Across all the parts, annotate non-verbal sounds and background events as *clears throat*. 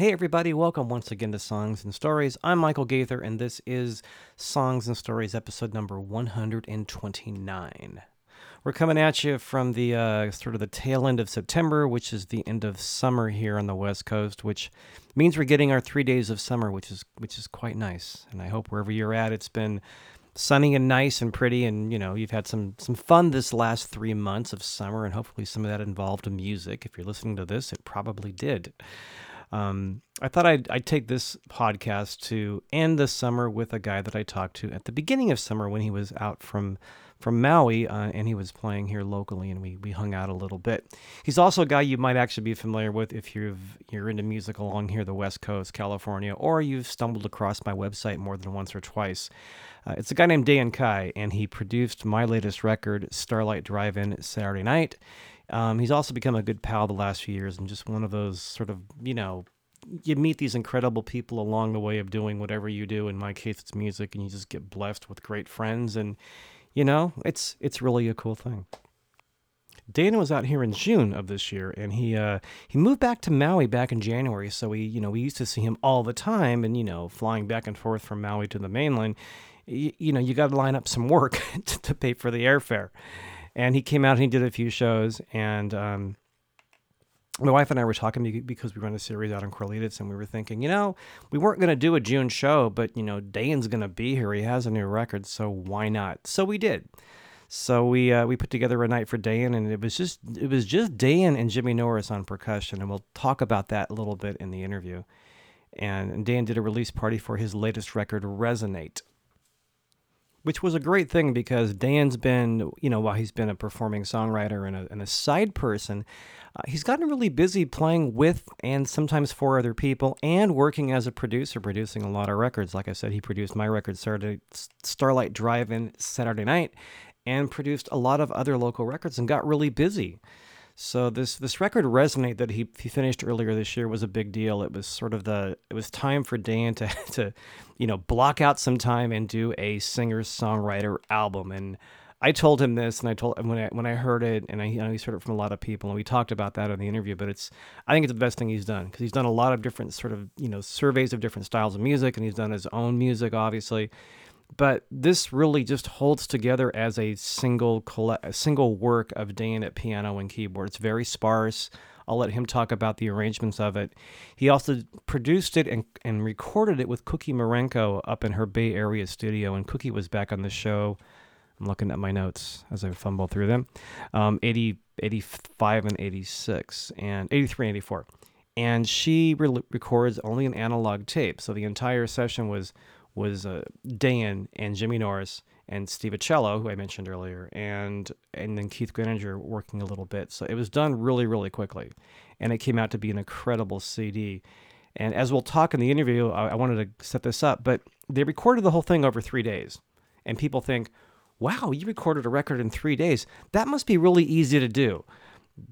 Hey, everybody, welcome once again to Songs and Stories. I'm Michael Gaither, and this is Songs and Stories episode number 129. We're coming at you from the uh, sort of the tail end of September, which is the end of summer here on the West Coast, which means we're getting our three days of summer, which is which is quite nice. And I hope wherever you're at, it's been sunny and nice and pretty and you know you've had some some fun this last three months of summer and hopefully some of that involved music if you're listening to this it probably did um, i thought I'd, I'd take this podcast to end the summer with a guy that i talked to at the beginning of summer when he was out from from Maui, uh, and he was playing here locally, and we, we hung out a little bit. He's also a guy you might actually be familiar with if you've you're into music along here, the West Coast, California, or you've stumbled across my website more than once or twice. Uh, it's a guy named Dayan Kai, and he produced my latest record, Starlight Drive-In Saturday Night. Um, he's also become a good pal the last few years, and just one of those sort of you know you meet these incredible people along the way of doing whatever you do. In my case, it's music, and you just get blessed with great friends and you know, it's it's really a cool thing. Dayan was out here in June of this year, and he uh, he moved back to Maui back in January. So we you know we used to see him all the time, and you know flying back and forth from Maui to the mainland. You, you know you got to line up some work *laughs* to, to, pay for the airfare. And he came out and he did a few shows, and um, my wife and I were talking because we run a series out in Corralitos, and we were thinking, you know, we weren't going to do a June show, but you know, Dayan's going to be here. He has a new record, so why not? So we did. So we uh, we put together a night for Dayan, and it was just it was just Dayan and Jimmy Norris on percussion, and we'll talk about that a little bit in the interview. And Dayan did a release party for his latest record, Resonate which was a great thing because Dayan's been, you know, while he's been a performing songwriter and a, and a side person, uh, he's gotten really busy playing with and sometimes for other people and working as a producer, producing a lot of records. Like I said, he produced my record, Saturday, Starlight Drive In Saturday Night, and produced a lot of other local records and got really busy. So this this record resonate that he, he finished earlier this year was a big deal. It was sort of the it was time for Dayan to *laughs* to you know block out some time and do a singer songwriter album and I told him this, and I told when I when I heard it, and I you know he's heard it from a lot of people, and we talked about that in the interview. But it's I think it's the best thing he's done because he's done a lot of different sort of you know surveys of different styles of music, and he's done his own music, obviously. But this really just holds together as a single a single work of Dayan at piano and keyboard. It's very sparse. I'll let him talk about the arrangements of it. He also produced it and, and recorded it with Cookie Marenco up in her Bay Area studio, and Cookie was back on the show I'm looking at my notes as I fumble through them. Um, 80, 85 and 86, and 83 and 84. And she re- records only an analog tape. So the entire session was was uh, Dayan and Jimmy Norris and Steve Uccello, who I mentioned earlier, and and then Keith Greeninger working a little bit. So it was done really, really quickly, and it came out to be an incredible CD. And as we'll talk in the interview, I, I wanted to set this up, but they recorded the whole thing over three days, and people think, wow, you recorded a record in three days. That must be really easy to do.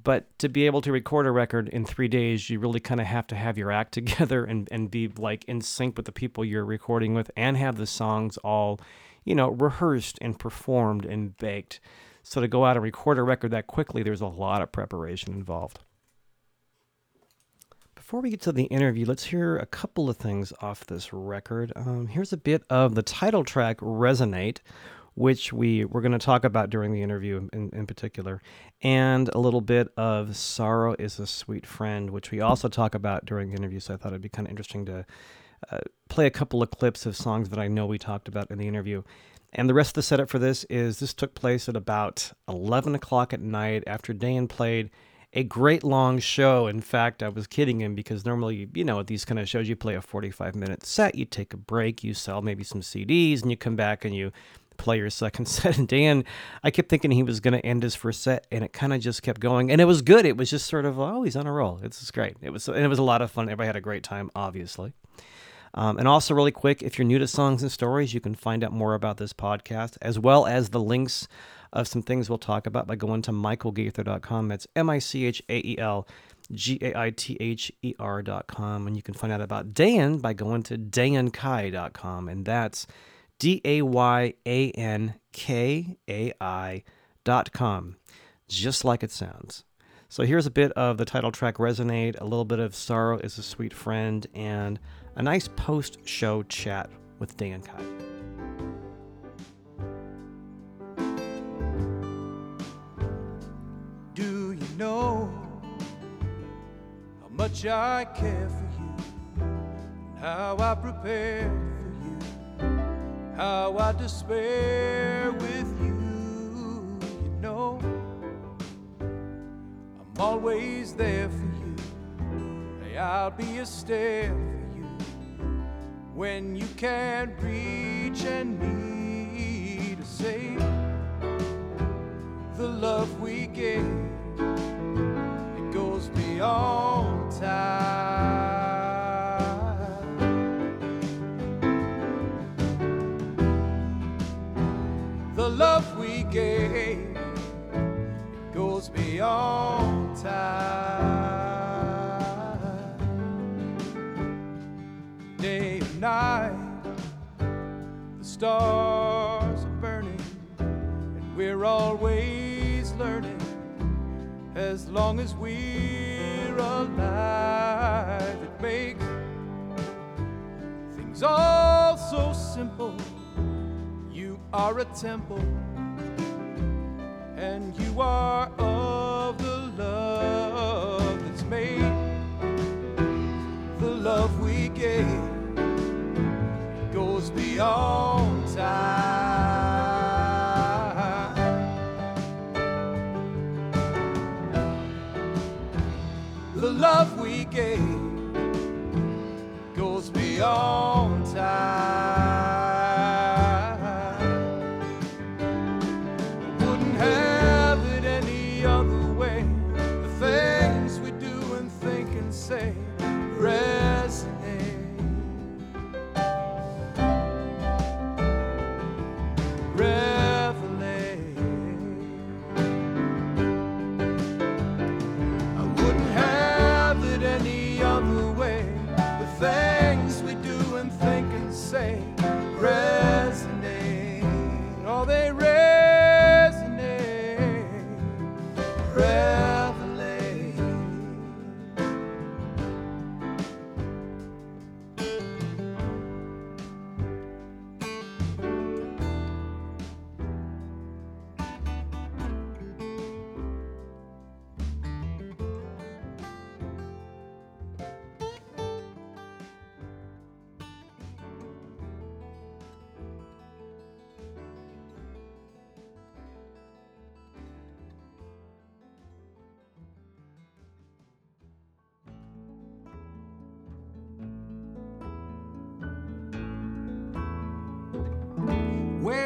But to be able to record a record in three days, you really kind of have to have your act *laughs* together and, and be like in sync with the people you're recording with and have the songs all, you know, rehearsed and performed and baked. So to go out and record a record that quickly, there's a lot of preparation involved. Before we get to the interview, let's hear a couple of things off this record. Um, here's a bit of the title track, Resonate, which we we're going to talk about during the interview in, in particular, and a little bit of Sorrow is a Sweet Friend, which we also talk about during the interview. So I thought it'd be kind of interesting to uh, play a couple of clips of songs that I know we talked about in the interview. And the rest of the setup for this is this took place at about 11 o'clock at night after Dayan played a great long show. In fact, I was kidding him because normally, you know, at these kind of shows, you play a 45 minute set, you take a break, you sell maybe some CDs, and you come back and you play your second *laughs* set. And Dayan, I kept thinking he was going to end his first set, and it kind of just kept going. And it was good. It was just sort of, oh, he's on a roll. It's just great. It was, and it was a lot of fun. Everybody had a great time, obviously. Um, and also, really quick, if you're new to Songs and Stories, you can find out more about this podcast as well as the links of some things we'll talk about by going to michaelgaither.com. That's M I C H A E L G A I T H E R.com. And you can find out about Dayan by going to dayankai.com. And that's D A Y A N K A com, just like it sounds. So here's a bit of the title track Resonate, a little bit of Sorrow is a Sweet Friend, and a nice post show chat with Dayan Kai. Do you know how much I care for you? And how I prepare for you? How I despair with you? You know, I'm always there for you. I'll be a stair for you when you can't reach and need to save the love we give. It goes beyond it goes beyond time. Day and night, the stars are burning and we're always learning as long as we're alive. It makes things all so simple. You are a temple and you are of the love that's made. The love we gave goes beyond time. The love we gave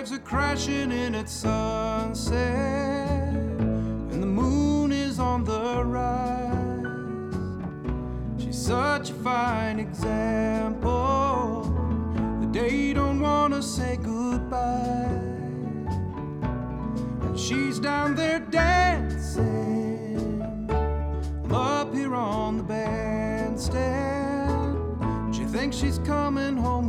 Waves are crashing in at sunset, and the moon is on the rise. She's such a fine example. The day you don't want to say goodbye. And she's down there dancing. Up here on the bandstand. She thinks she's coming home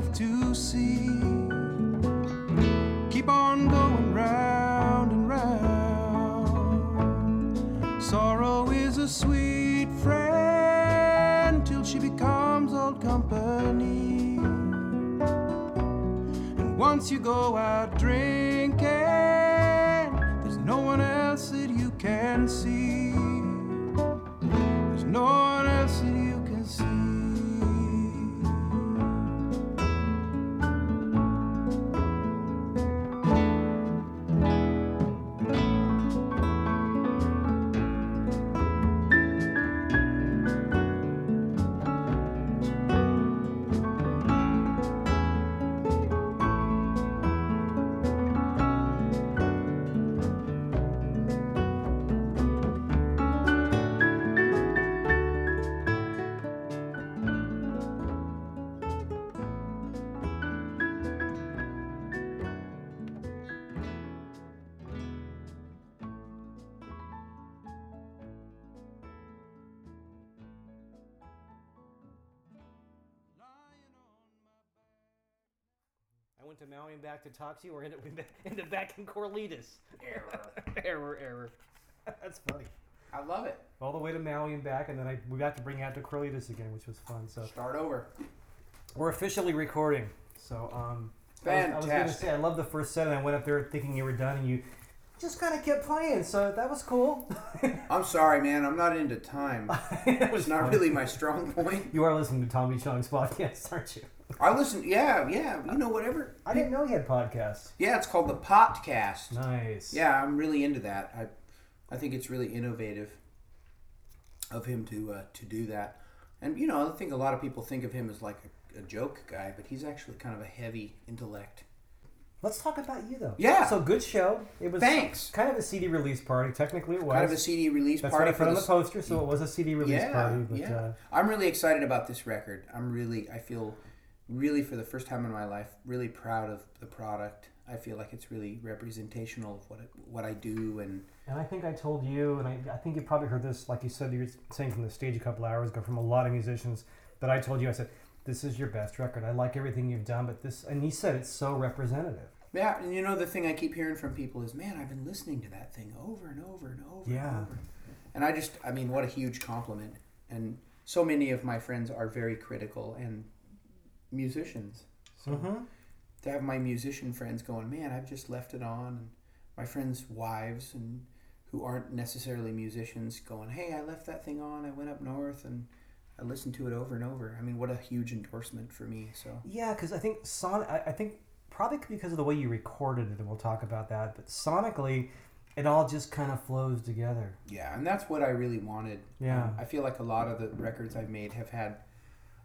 left to see. To Maui and back to talk to you. We're ended, we ended back in Corralitos. *laughs* Error. error, error. *laughs* That's funny. I love it. All the way to Maui and back, and then I we got to bring you out to Corralitos again, which was fun. So Start over. we're officially recording. So um, I was, I was gonna say I love the first set, and I went up there thinking you were done, and you just kind of kept playing. So that was cool. *laughs* I'm sorry, man. I'm not into time. it was It's not fun. really my strong point. You are listening to Tommy Chong's podcast, aren't you? I listen. Yeah, yeah. You know, whatever. I didn't know he had podcasts. Yeah, it's called the Podcast. Nice. Yeah, I'm really into that. I, I think it's really innovative of him to uh, to do that. And you know, I think a lot of people think of him as like a, a joke guy, but he's actually kind of a heavy intellect. Let's talk about you though. Yeah. So good show. It was Thanks. kind of a CD release party. Technically, it was. Kind of a CD release That's party what I put on the poster, so it was a CD release yeah, party. But yeah. uh, I'm really excited about this record. I'm really, I feel really for the first time in my life, really proud of the product. I feel like it's really representational of what it, what I do, and and I think I told you, and I, I think you probably heard this, like you said, you were saying from the stage a couple hours ago from a lot of musicians that I told you. I said, "This is your best record. I like everything you've done, but this," and you said it's so representative. yeah. And you know, the thing I keep hearing from people is, "Man, I've been listening to that thing over and over and over Yeah. and over." And I just, I mean, what a huge compliment. And so many of my friends are very critical and musicians. So Mm-hmm. to have my musician friends going, man, I've just left it on, and my friends' wives and who aren't necessarily musicians going, hey, I left that thing on. I went up north and I listened to it over and over. I mean, what a huge endorsement for me. So Yeah, because I think son, I, I think probably because of the way you recorded it, and we'll talk about that. But sonically, it all just kind of flows together. yeah, and that's what I really wanted. Yeah. Um, I feel like a lot of the records I've made have had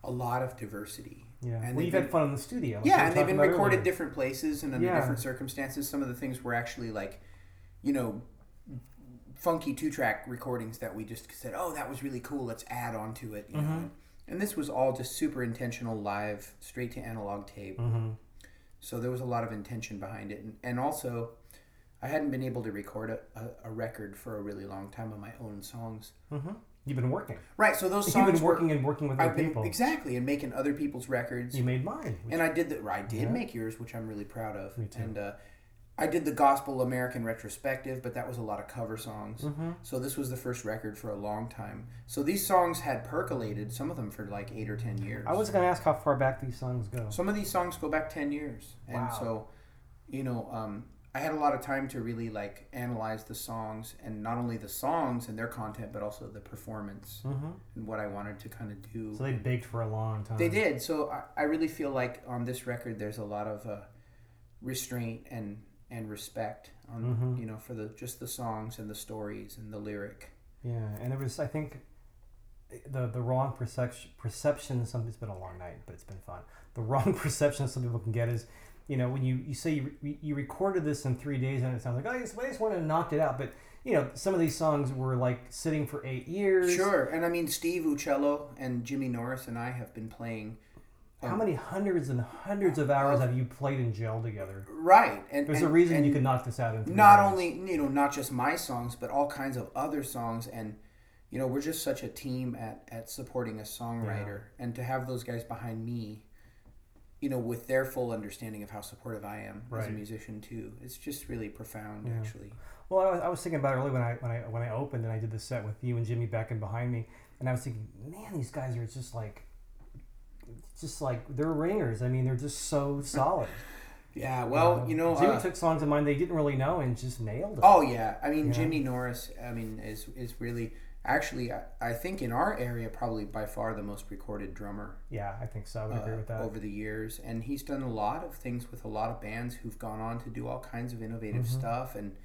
a lot of diversity. Yeah, And well, they've you've been- had fun in the studio. like yeah, and they've been recorded earlier. different places and under Yeah. different circumstances. Some of the things were actually like, you know, funky two track recordings that we just said, oh, that was really cool. Let's add on to it. You Mm-hmm. know? And this was all just super intentional, live, straight to analog tape. Mm-hmm. So there was a lot of intention behind it. And, and also, I hadn't been able to record a, a, a record for a really long time on my own songs. Mm-hmm. You've been working. Right. So those songs. You've been working were. and working with other been, people. exactly, and making other people's records. You made mine. And I did the I did Yeah. make yours, which I'm really proud of. Me too. And uh, I did the gospel American retrospective, but that was a lot of cover songs. Mm-hmm. So this was the first record for a long time. So these songs had percolated, some of them for like eight or ten years. I was going to ask how far back these songs go. Some of these songs go back ten years, and Wow. so you know, um, I had a lot of time to really like analyze the songs, and not only the songs and their content, but also the performance Mm-hmm. and what I wanted to kind of do. So they baked for a long time. They did. So I, I really feel like on this record, there's a lot of uh, restraint and and respect on Mhm. you know for the just the songs and the stories and the lyric. Yeah, and it was I think the the wrong perception perception. Some it's been a long night, but it's been fun. The *laughs* wrong perception some people can get is, you know, when you you say you, re- you recorded this in three days and it sounds like oh, I just, I just wanted to knock it out, but you know, some of these songs were like sitting for eight years. Sure, and I mean Steve Uccello and Jimmy Norris and I have been playing. Um, How many hundreds and hundreds of hours have you played in jail together? Right, and There's and, a reason you could knock this out in three not only you know not just my songs, but all kinds of other songs and. You know, we're just such a team at, at supporting a songwriter, and to have those guys behind me, you know, with their full understanding of how supportive I am as a musician too, it's just really profound, Yeah. actually. Well, I was, I was thinking about it earlier when I when I when I opened and I did the set with you and Jimmy back and behind me, and I was thinking, man, these guys are just like, just like they're ringers. I mean, they're just so solid. *laughs* Yeah, well, you know, Jimmy uh, took songs of mine they didn't really know and just nailed it. Oh yeah, I mean. Jimmy Norris. I mean is is really actually I, I think in our area probably by far the most recorded drummer Yeah, I think so. I would uh, agree with that. over the years, and he's done a lot of things with a lot of bands who've gone on to do all kinds of innovative Mm-hmm. stuff. And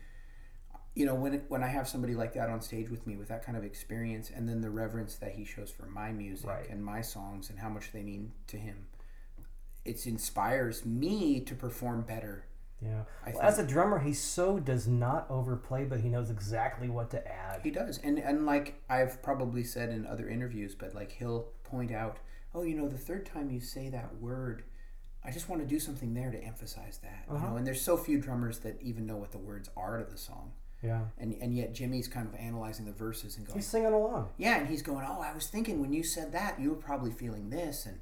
you know when it, when I have somebody like that on stage with me with that kind of experience, and then the reverence that he shows for my music Right. and my songs and how much they mean to him, it inspires me to perform better. Yeah. I Well, as a drummer, he so does not overplay, but he knows exactly what to add. He does, and and like I've probably said in other interviews, but like he'll point out, oh, you know, the third time you say that word, I just want to do something there to emphasize that, you Uh-huh. know. And there's so few drummers that even know what the words are to the song, Yeah. and and yet Jimmy's kind of analyzing the verses and going, He's singing along. yeah, and he's going, oh, I was thinking when you said that, you were probably feeling this, and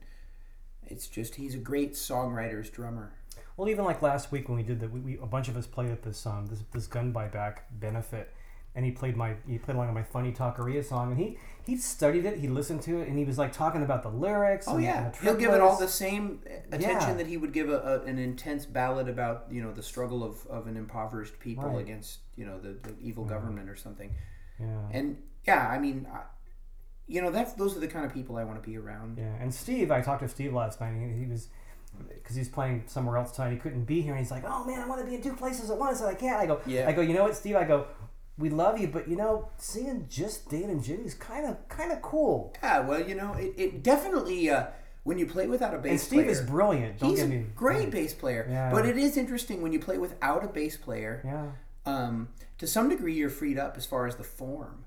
it's just he's a great songwriter's drummer. Well, even like last week when we did that, we, we a bunch of us played at this um this this gun buyback benefit, and he played my he played along on my funny talkeria song, and he he studied it, he listened to it, and he was like talking about the lyrics. Oh and, yeah, and he'll give it all the same attention Yeah. that he would give a, a, an intense ballad about you know the struggle of, of an impoverished people Right. against you know the, the evil government or something. Yeah. And yeah, I mean, I, you know that's those are the kind of people I want to be around. Yeah, and Steve, I talked to Steve last night. And he, he was because he's playing somewhere else tonight. He couldn't be here, and he's like, "Oh man, I want to be in two places at once, and I can't." I go, Yeah. I go, you know what, Steve? I go, we love you, but you know, seeing just Dayan and Jimmy's kind of kind of cool. Yeah, well, you know, it, it definitely uh, when you play without a bass And Steve player, is brilliant. Don't he's a me great bass player. Yeah. But it is interesting when you play without a bass player. Yeah, um, to some degree you're freed up as far as the form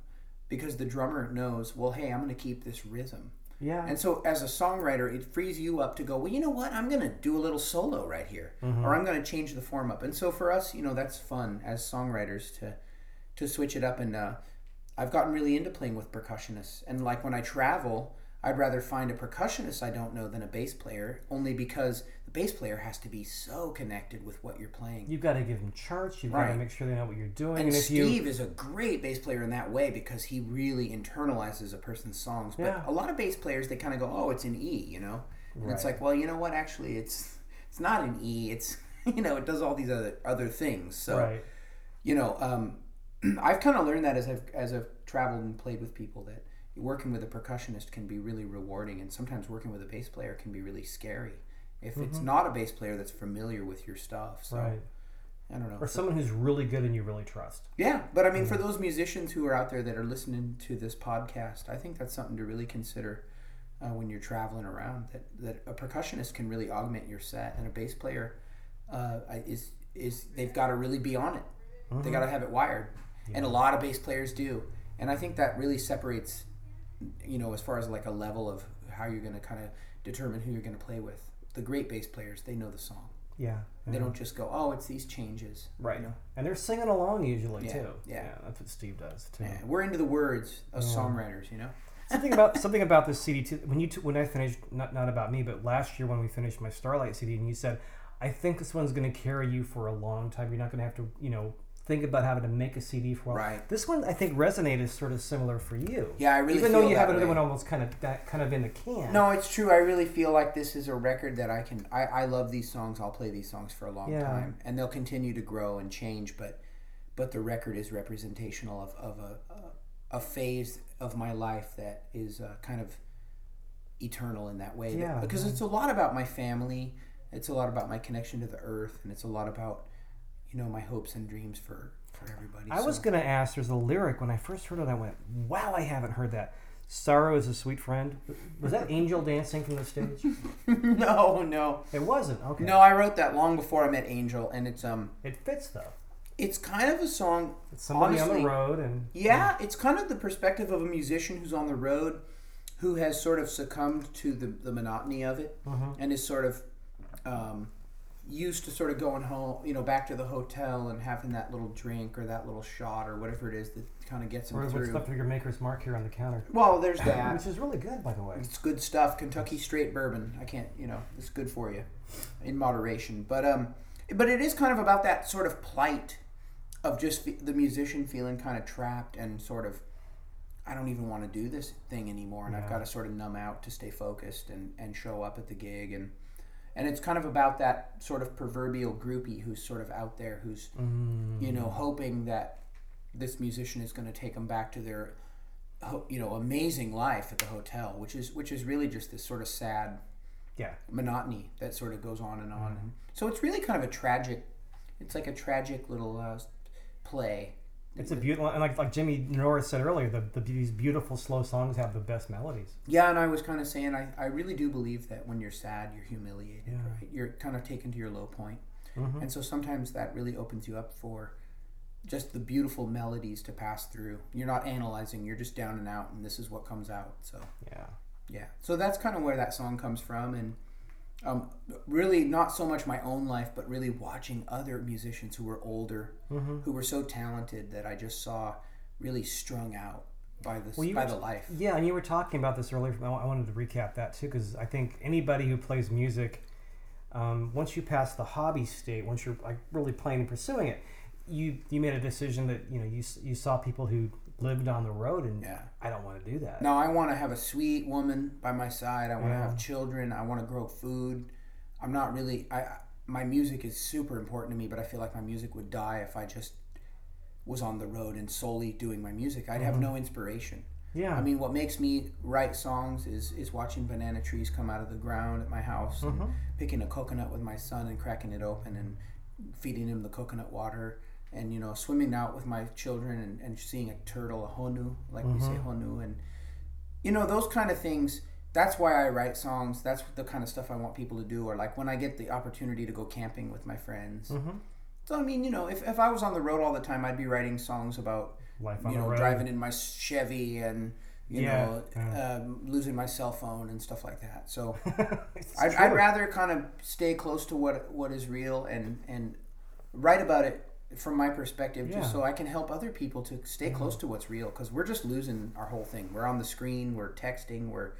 because the drummer knows well hey i'm going to keep this rhythm yeah, and so as a songwriter it frees you up to go well you know what? I'm going to do a little solo right here or i'm going to change the form up. And so for us you know that's fun as songwriters to to switch it up. And uh, i've gotten really into playing with percussionists. And like when i travel i'd rather find a percussionist i don't know than a bass player only because the bass player has to be so connected with what you're playing you've got to give them charts. You've got to make sure they know what you're doing. and And, if you, Steve is a great bass player in that way because he really internalizes a person's songs. But Yeah. a lot of bass players they kind of go, "Oh, it's an E," you know, and it's like, well, you know what? Actually, it's it's not an E. It's *laughs* you know, it does all these other other things. So right, you know, um, *clears throat* I've kind of learned that as I've as I've traveled and played with people that working with a percussionist can be really rewarding, and sometimes working with a bass player can be really scary if it's not a bass player that's familiar with your stuff. So Mm-hmm. right, I don't know. or someone who's really good and you really trust. Yeah, but I mean, for those musicians who are out there that are listening to this podcast, I think that's something to really consider uh, when you're traveling around. That that a percussionist can really augment your set, and a bass player uh, is is they've got to really be on it. They got to have it wired, and a lot of bass players do. And I think that really separates, you know, as far as like a level of how you're going to kind of determine who you're going to play with. The great bass players, they know the song. Yeah, They don't just go, "Oh, it's these changes." right, You know? and they're singing along usually Yeah, too. yeah. that's what Steve does too. Yeah, we're into the words as songwriters, you know. something about something about this CD too. When you t- when I finished, not not about me, but last year when we finished my Starlight CD, and you said, "I think this one's going to carry you for a long time. You're not going to have to, you know, think about having to make a CD for. Right. This one, I think, resonated sort of similar for you. Yeah, I really Even though you have another way. one almost kind of that kind of in the can. No, it's true. I really feel like this is a record that I can. I, I love these songs. I'll play these songs for a long Yeah. time, and they'll continue to grow and change. But but the record is representational of, of a, a phase of my life that is uh, kind of eternal in that way. that- Yeah, because it's a lot about my family. It's a lot about my connection to the earth, and it's a lot about you know my hopes and dreams for for everybody. I was going to ask. There's a lyric when I first heard it. I went, "Wow, I haven't heard that." Sorrow is a sweet friend. Was that Angel dancing from the stage? *laughs* no, no, It wasn't. Okay. no. I wrote that long before I met Angel, and it's um. It fits though. It's kind of a song. It's somebody on the road and Yeah, it's kind of the perspective of a musician who's on the road, who has sort of succumbed to the, the monotony of it, Mhm. and is sort of um, used to sort of going home, you know, back to the hotel and having that little drink or that little shot or whatever it is that kind of gets him Or what's through. left of your maker's mark here on the counter. Well, there's *coughs* that. Which is really good, by the way. It's good stuff. Kentucky straight bourbon. I can't, you know, it's good for you in moderation. But um, but it is kind of about that sort of plight of just the musician feeling kind of trapped and sort of, I don't even want to do this thing anymore, and I've got to sort of numb out to stay focused and and show up at the gig and and it's kind of about that sort of proverbial groupie who's sort of out there, who's Mm. you know hoping that this musician is going to take them back to their you know amazing life at the hotel, which is which is really just this sort of sad Yeah. monotony that sort of goes on and on. And so it's really kind of a tragic. It's like a tragic little uh, play. It's a beautiful, and like like Jimmy Norris said earlier, the, the these beautiful slow songs have the best melodies. Yeah, and I was kind of saying, I, I really do believe that when you're sad, you're humiliated, Yeah. right? You're kind of taken to your low point. Mhm. And so sometimes that really opens you up for just the beautiful melodies to pass through. You're not analyzing, you're just down and out, and this is what comes out. So, Yeah. yeah. So that's kind of where that song comes from. And um, really, not so much my own life, but really watching other musicians who were older, Mhm. who were so talented that I just saw really strung out by, this, Well, by were- the life. Yeah, and you were talking about this earlier. I I wanted to recap that too, because I think anybody who plays music, um, once you pass the hobby state, once you're like really playing and pursuing it, you you made a decision that you know you you saw people who lived on the road, and Yeah. I don't want to do that. No, I want to have a sweet woman by my side. I want to Yeah. have children. I want to grow food. I'm not really. I my music is super important to me, but I feel like my music would die if I just was on the road and solely doing my music. I'd have no inspiration. Yeah, I mean, what makes me write songs is is watching banana trees come out of the ground at my house, and Mhm. picking a coconut with my son and cracking it open and feeding him the coconut water, and you know, swimming out with my children and, and seeing a turtle, a honu, like we say honu, and you know those kind of things. That's why I write songs. That's the kind of stuff I want people to do. Or like when I get the opportunity to go camping with my friends. Mhm. So I mean, you know, if, if I was on the road all the time, I'd be writing songs about life on you the road. driving in my Chevy and you Yeah, know, yeah. um, losing my cell phone and stuff like that. So *laughs* I'd, I'd rather kind of stay close to what what is real and and write about it from my perspective, Yeah. just so I can help other people to stay close to what's real. Because we're just losing our whole thing. We're on the screen. We're texting. We're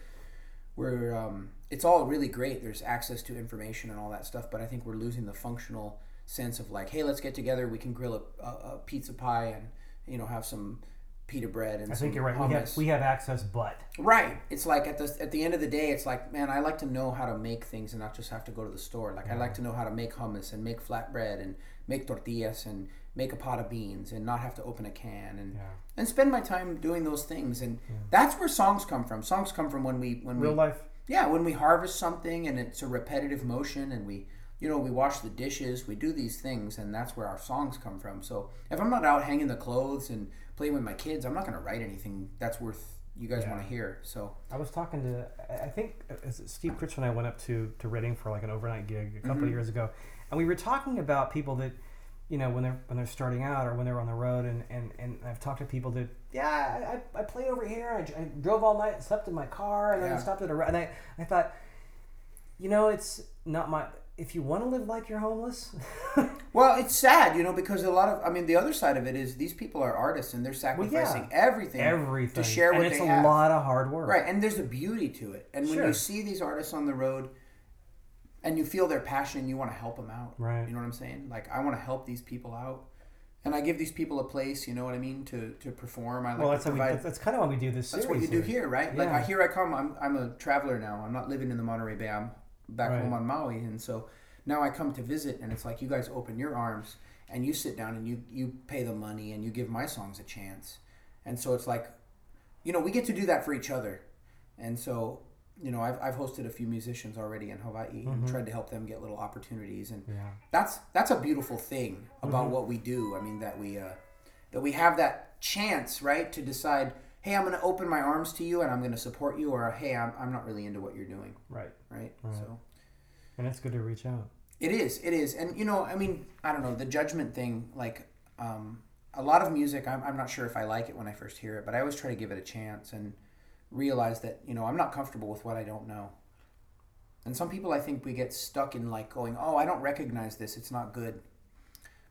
we're um, it's all really great. There's access to information and all that stuff, but I think we're losing the functional sense of like, hey, let's get together. We can grill a, a, a pizza pie and you know have some pita bread and I think you're right. We have hummus. we have access, but Right. It's like at the at the end of the day, it's like, man, I like to know how to make things and not just have to go to the store. Like I like to know how to make hummus and make flatbread and make tortillas and make a pot of beans and not have to open a can and Yeah. and spend my time doing those things. And that's where songs come from. Songs come from when we when real we life. yeah when we harvest something and it's a repetitive motion and we you know we wash the dishes we do these things and that's where our songs come from so if i'm not out hanging the clothes and playing with my kids i'm not going to write anything that's worth you guys Yeah. want to hear so I was talking to, I think uh, Steve Critch and I went up to, to Reading for like an overnight gig a couple Mm-hmm. of years ago, and we were talking about people that, you know, when they're when they're starting out or when they're on the road, and, and, and I've talked to people that, yeah, I, I played over here, I, I drove all night, slept in my car, and then I stopped at a, re-" and I, I thought, you know, it's not my, if you want to live like you're homeless, *laughs* well it's sad you know because a lot of i mean the other side of it is these people are artists and they're sacrificing everything everything, to share and what it's they a have. lot of hard work, Right, and there's a beauty to it. And when you see these artists on the road and you feel their passion, you want to help them out. Right. You know what I'm saying? Like I want to help these people out. And I give these people a place, you know what I mean, to, to perform. I like Well, that's, how we, provide that's, that's kind of why we do this. that's what you do here, right? Like I, here I come. I'm, I'm a traveler now. I'm not living in the Monterey Bay. I'm back Right. home on Maui, and so now I come to visit, and it's like you guys open your arms and you sit down and you you pay the money and you give my songs a chance, and so it's like, you know, we get to do that for each other, and so you know I've, I've hosted a few musicians already in Hawaii and tried to help them get little opportunities, and Yeah. that's that's a beautiful thing about Mm-hmm. what we do. I mean that we uh, that we have that chance, right, to decide, hey, I'm going to open my arms to you and I'm going to support you, or hey, I'm, I'm not really into what you're doing, Right. right? Right. So And it's good to reach out. it is, it is, and you know, I mean, I don't know the judgment thing. Like um, a lot of music, I'm, I'm not sure if I like it when I first hear it, but I always try to give it a chance and realize that you know I'm not comfortable with what I don't know. And some people, I think, we get stuck in like going, "Oh, I don't recognize this; it's not good."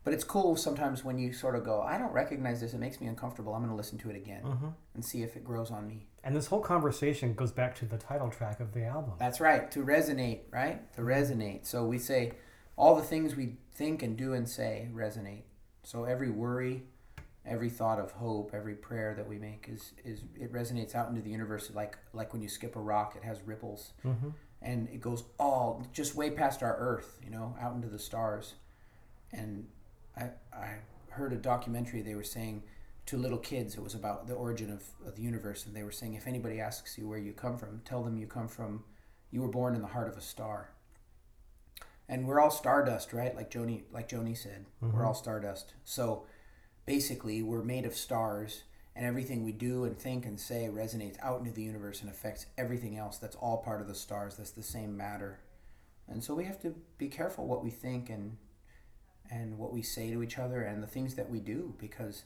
But it's cool sometimes when you sort of go, "I don't recognize this; it makes me uncomfortable. I'm going to listen to it again Mm-hmm. and see if it grows on me." And this whole conversation goes back to the title track of the album. That's right. To resonate, right? To resonate. So we say all the things we think and do and say resonate. So every worry, every thought of hope, every prayer that we make is is it resonates out into the universe like like when you skip a rock, it has ripples. Mm-hmm. and it goes all just way past our Earth, you know, out into the stars. And I I heard a documentary. They were saying to little kids, it was about the origin of, of the universe, and they were saying if anybody asks you where you come from, tell them you come from, you were born in the heart of a star. And we're all stardust, right? Like Joni, like Joni said, we're all stardust. So basically, we're made of stars, and everything we do and think and say resonates out into the universe and affects everything else. That's all part of the stars. That's the same matter. And so we have to be careful what we think and and what we say to each other and the things that we do because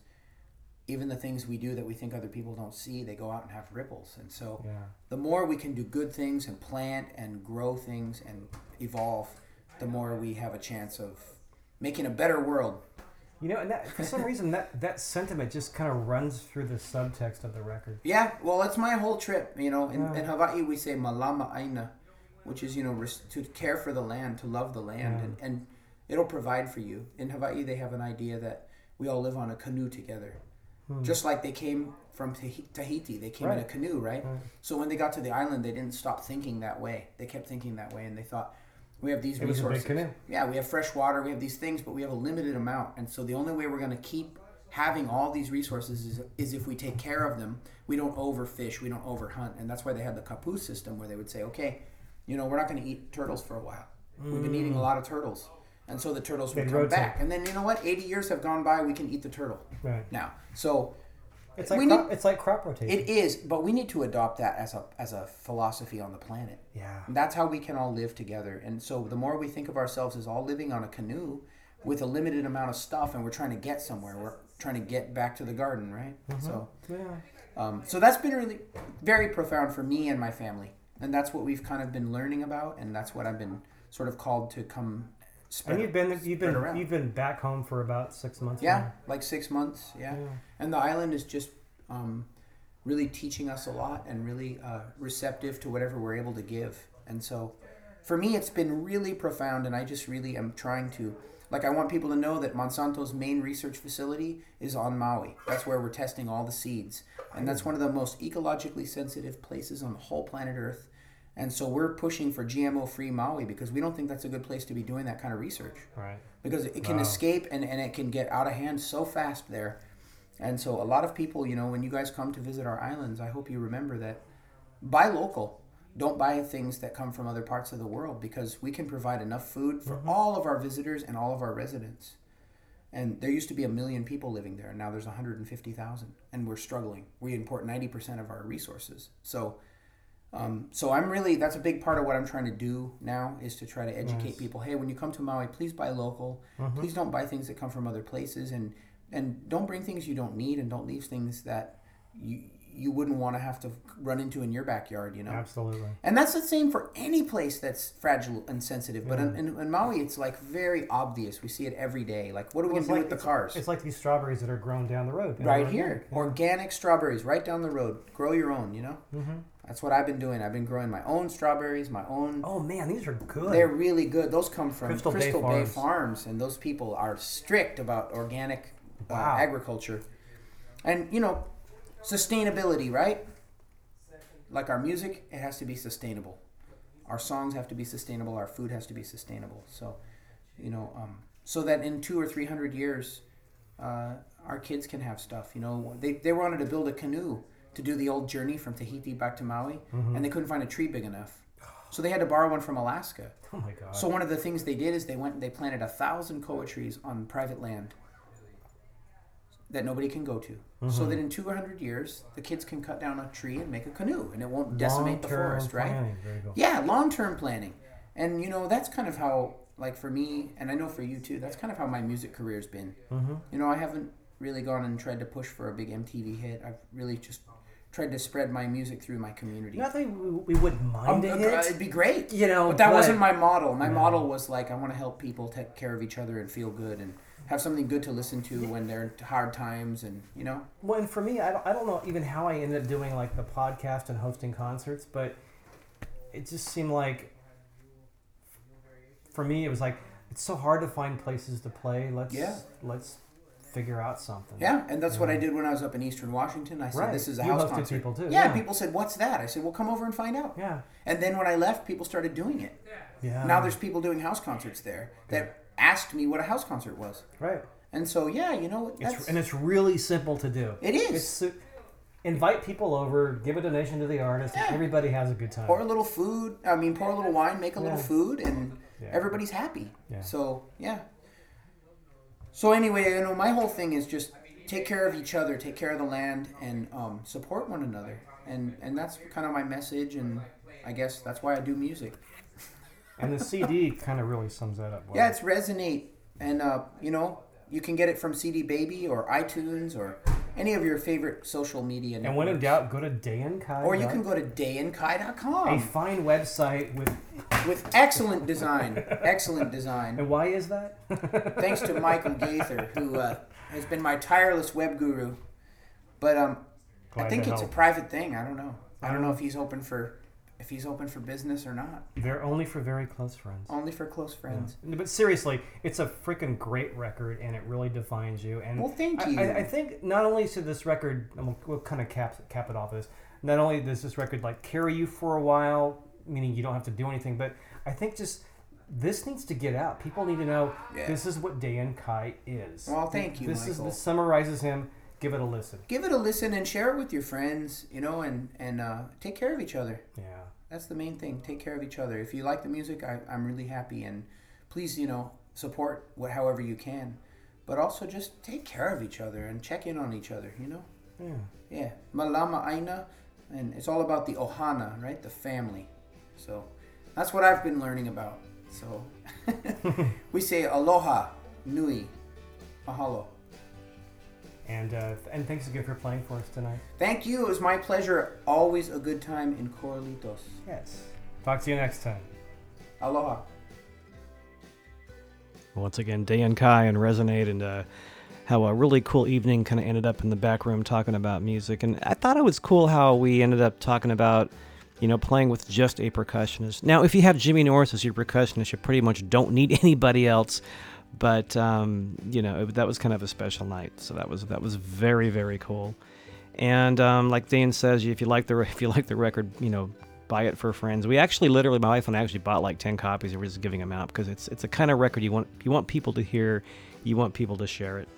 even the things we do that we think other people don't see, they go out and have ripples. And so Yeah. the more we can do good things and plant and grow things and evolve, the more we have a chance of making a better world. You know, and that, for some reason, that, that sentiment just kind of runs through the subtext of the record. Yeah, well, it's my whole trip. You know, in, Yeah. in Hawaii we say malama aina, which is you know to care for the land, to love the land, Yeah. and, and it'll provide for you. In Hawaii, they have an idea that we all live on a canoe together, just like they came from Tahiti. They came in a Hmm. Canoe, right? Right. So when they got to the island, they didn't stop thinking that way. They kept thinking that way, and they thought, we have these It was a big resources. Yeah, we have fresh water, we have these things, but we have a limited amount. And so the only way we're going to keep having all these resources is, is if we take care of them. We don't overfish, we don't overhunt. And that's why they had the kapu system where they would say, okay, you know, we're not going to eat turtles for a while. We've been eating a lot of turtles. And so the turtles would Mm. They'd come rotate. back. And then, you know what? 80 years have gone by, we can eat the turtle Right. now. So It's like crop, need- it's like crop rotation. it is, but we need to adopt that as a, as a philosophy on the planet. yeah. That's how we can all live together. And so the more we think of ourselves as all living on a canoe with a limited amount of stuff and we're trying to get somewhere, we're trying to get back to the garden, right? So Yeah. um, so that's been really very profound for me and my family. And that's what we've kind of been learning about and that's what I've been sort of called to come And you've been you've been around. you've been back home for about six months. yeah, now. like 6 months, yeah. Yeah. And the island is just um, really teaching us a lot and really uh, receptive to whatever we're able to give. And so for me, it's been really profound, and I just really am trying to. Like, I want people to know that Monsanto's main research facility is on Maui. That's where we're testing all the seeds. And that's one of the most ecologically sensitive places on the whole planet Earth. And so we're pushing for GMO free Maui because we don't think that's a good place to be doing that kind of research Right. because it can Wow. escape and, and it can get out of hand so fast there. And so a lot of people, you know, when you guys come to visit our islands, I hope you remember that buy local. Don't buy things that come from other parts of the world because we can provide enough food for mm-hmm. all of our visitors and all of our residents. And there used to be a million people living there, and now there's 150,000, and we're struggling. We import 90% of our resources. So, um, so I'm really that's a big part of what I'm trying to do now is to try to educate Nice. people. Hey, when you come to Maui, please buy local. Please don't buy things that come from other places, and and don't bring things you don't need, and don't leave things that you you wouldn't want to have to run into in your backyard. You know. Absolutely. And that's the same for any place that's fragile and sensitive. But in, in, in Maui, it's like very obvious. We see it every day. Like, what are we to do with the cars? It's like these strawberries that are grown down the road. right here. there. Organic strawberries right down the road. Grow your own, you know? Mm-hmm. That's what I've been doing. I've been growing my own strawberries, my own. Oh man, these are good. They're really good. Those come from Crystal Crystal, Bay Bay, Farms. Farms. and those people are strict about organic uh, Wow. agriculture. And, you know, sustainability, right? Like our music, it has to be sustainable. Our songs have to be sustainable. Our food has to be sustainable. So, you know, um, so that in two or three hundred years, uh, our kids can have stuff. You know, they, they wanted to build a canoe to do the old journey from Tahiti back to Maui, and they couldn't find a tree big enough. So they had to borrow one from Alaska. oh my god. So one of the things they did is they went and they planted a thousand koa trees on private land that nobody can go to. So that in 200 years, the kids can cut down a tree and make a canoe, and it won't decimate the Long-term forest, right? planning. Very cool. Yeah, long-term planning. And you know, that's kind of how, like for me, and I know for you too, that's kind of how my music career's been. Mm-hmm. You know, I haven't really gone and tried to push for a big MTV hit. I've really just tried to spread my music through my community. Not that we, we wouldn't Um, mind uh, it. it'd be great. You know, but that but- wasn't my model. My No. model was like I want to help people take care of each other and feel good and have something good to listen to when they're hard times and you know. Well, and for me, I don't, I don't know even how I ended up doing like the podcast and hosting concerts, but it just seemed like for me it was like it's so hard to find places to play. Let's Yeah. let's figure out something. Yeah, and that's what I did when I was up in Eastern Washington. I said, Right. "This is a You house concert." people too, Yeah, yeah. people said, "What's that?" I said, "Well, come over and find out." Yeah. And then when I left, people started doing it. Yeah. Now there's people doing house concerts there that asked me what a house concert was, right. and so yeah, you know, It's, and it's really simple to do. It is. It's invite people over, give a donation to the artist, and Yeah. everybody has a good time. pour a little food. I mean, pour a little wine, make a little food, and Yeah. everybody's happy. Yeah. So yeah. So anyway, you know, my whole thing is just take care of each other, take care of the land, and um, support one another, and and that's kind of my message, and I guess that's why I do music. and the CD kind of really sums that up. Well. Yeah, it's Resonate, and uh, you know, you can get it from CD Baby or iTunes or any of your favorite social media. and when in doubt, go to Dayan Kai. or you can go to dayankai.com. a fine website with. with excellent design. *laughs* Excellent design. And why is that? *laughs* Thanks to Michael Gaither, who uh, has been my tireless web guru. But um, I think it's a private thing. I don't know. I don't know if he's open for if he's open for business or not. They're only for very close friends. Only for close friends. But seriously, it's a freaking great record, and it really defines you. And Well, thank you. I, I think not only should this record, and we'll, we'll kind of cap cap it off this. Not only does this record like carry you for a while, meaning you don't have to do anything, but I think just this needs to get out. People need to know Yeah. this is what Dayan Kai is. Well, thank you, This is this summarizes him. Give it a listen. Give it a listen and share it with your friends. You know, and and uh, take care of each other. Yeah. That's the main thing. Take care of each other. If you like the music, I, I'm really happy, and please, you know, support what however you can, but also just take care of each other and check in on each other. You know. Yeah. Yeah, Malama Aina, and it's all about the Ohana, right? The family. So that's what I've been learning about. So *laughs* we say aloha, nui, mahalo. And uh, and thanks again for playing for us tonight. Thank you. It was my pleasure. Always a good time in Corralitos. Yes. Talk to you next time. Aloha. Once again, Dayan Kai and Resonate, and uh, how a really cool evening kind of ended up in the back room talking about music. And I thought it was cool how we ended up talking about, you know, playing with just a percussionist. Now, if you have Jimmy Norris as your percussionist, you pretty much don't need *laughs* anybody else. But um, you know, it- that was kind of a special night, so that was that was very very cool. And um, like Dayan says, if you like the *laughs* if you like the record, you know, buy it for friends. We actually, literally, my wife and I actually bought like ten copies, we're just giving them out because it's it's a kind of record you want you want people to hear, you want people to share it.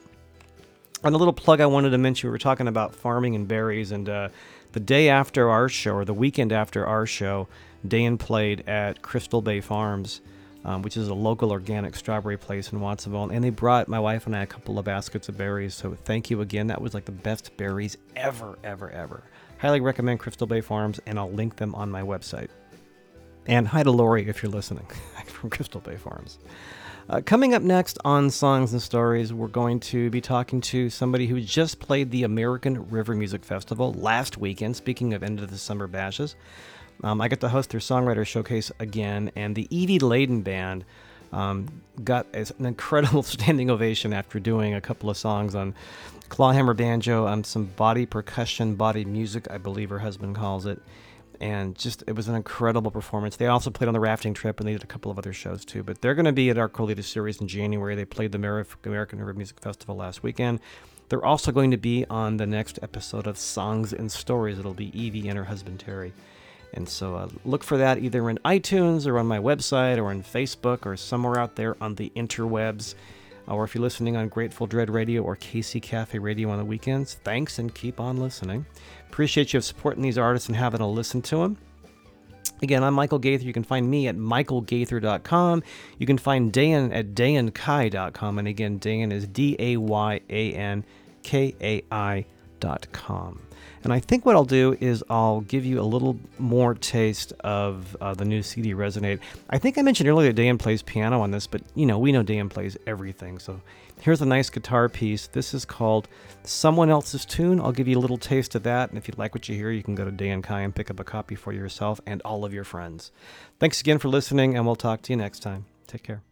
And a little plug I wanted to mention: we were talking about farming and berries, and uh, the day after our show, or the weekend after our show, Dayan played at Crystal Bay Farms. Um, which is a local organic strawberry place in Watsonville, and they brought my wife and I a couple of baskets of berries. So thank you again. That was like the best berries ever, ever, ever. Highly recommend Crystal Bay Farms, and I'll link them on my website. And hi to Lori if you're listening *laughs* from Crystal Bay Farms. Uh, coming up next on Songs and Stories, we're going to be talking to somebody who just played the American River Music Festival last weekend. Speaking of end of the summer bashes, um, I got to host their songwriter showcase again, and the Evie Ladin Band um, got an incredible *laughs* standing ovation after doing a couple of songs on clawhammer banjo, on some body percussion, body music, I believe her husband calls it and just it was an incredible performance. They also played on the rafting trip, and they did a couple of other shows too. But they're going to be at our Colita series in January. They played the American River Music Festival last weekend. They're also going to be on the next episode of Songs and Stories. It'll be Evie and her husband Terry. And so uh, look for that either in iTunes or on my website or on Facebook or somewhere out there on the interwebs. Or if you're listening on Grateful Dread Radio or KC Cafe Radio on the weekends, thanks and keep on listening. Appreciate you supporting these artists and having a listen to them. Again, I'm Michael Gaither. You can find me at michaelgaither.com. You can find Dayan at dayankai.com. And again, Dayan is D A Y A N K A I.com. And I think what I'll do is I'll give you a little more taste of uh, the new CD Resonate. I think I mentioned earlier Dayan plays piano on this, but you know, we know Dayan plays everything. So here's a nice guitar piece. This is called Someone Else's Tune. I'll give you a little taste of that. And if you like what you hear, you can go to Dayan Kai and pick up a copy for yourself and all of your friends. Thanks again for listening, and we'll talk to you next time. Take care.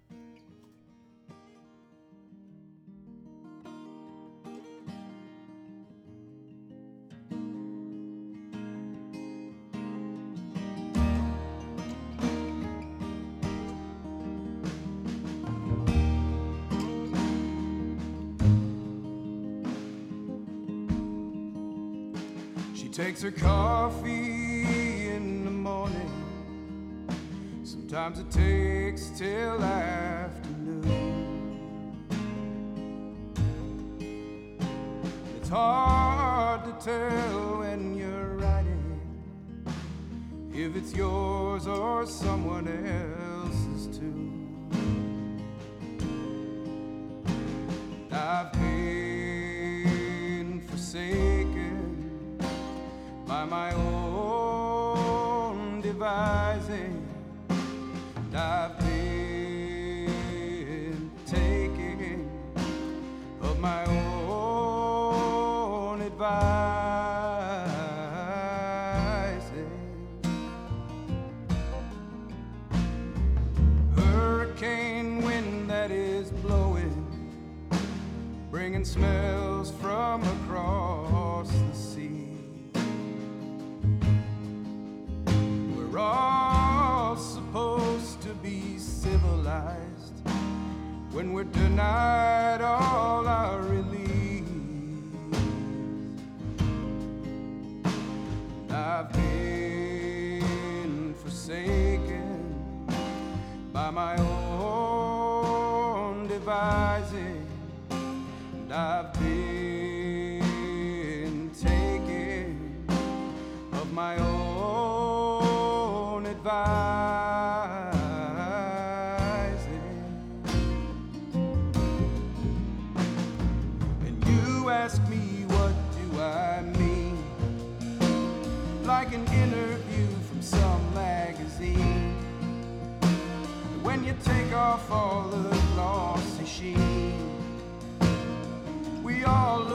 Own sheen we all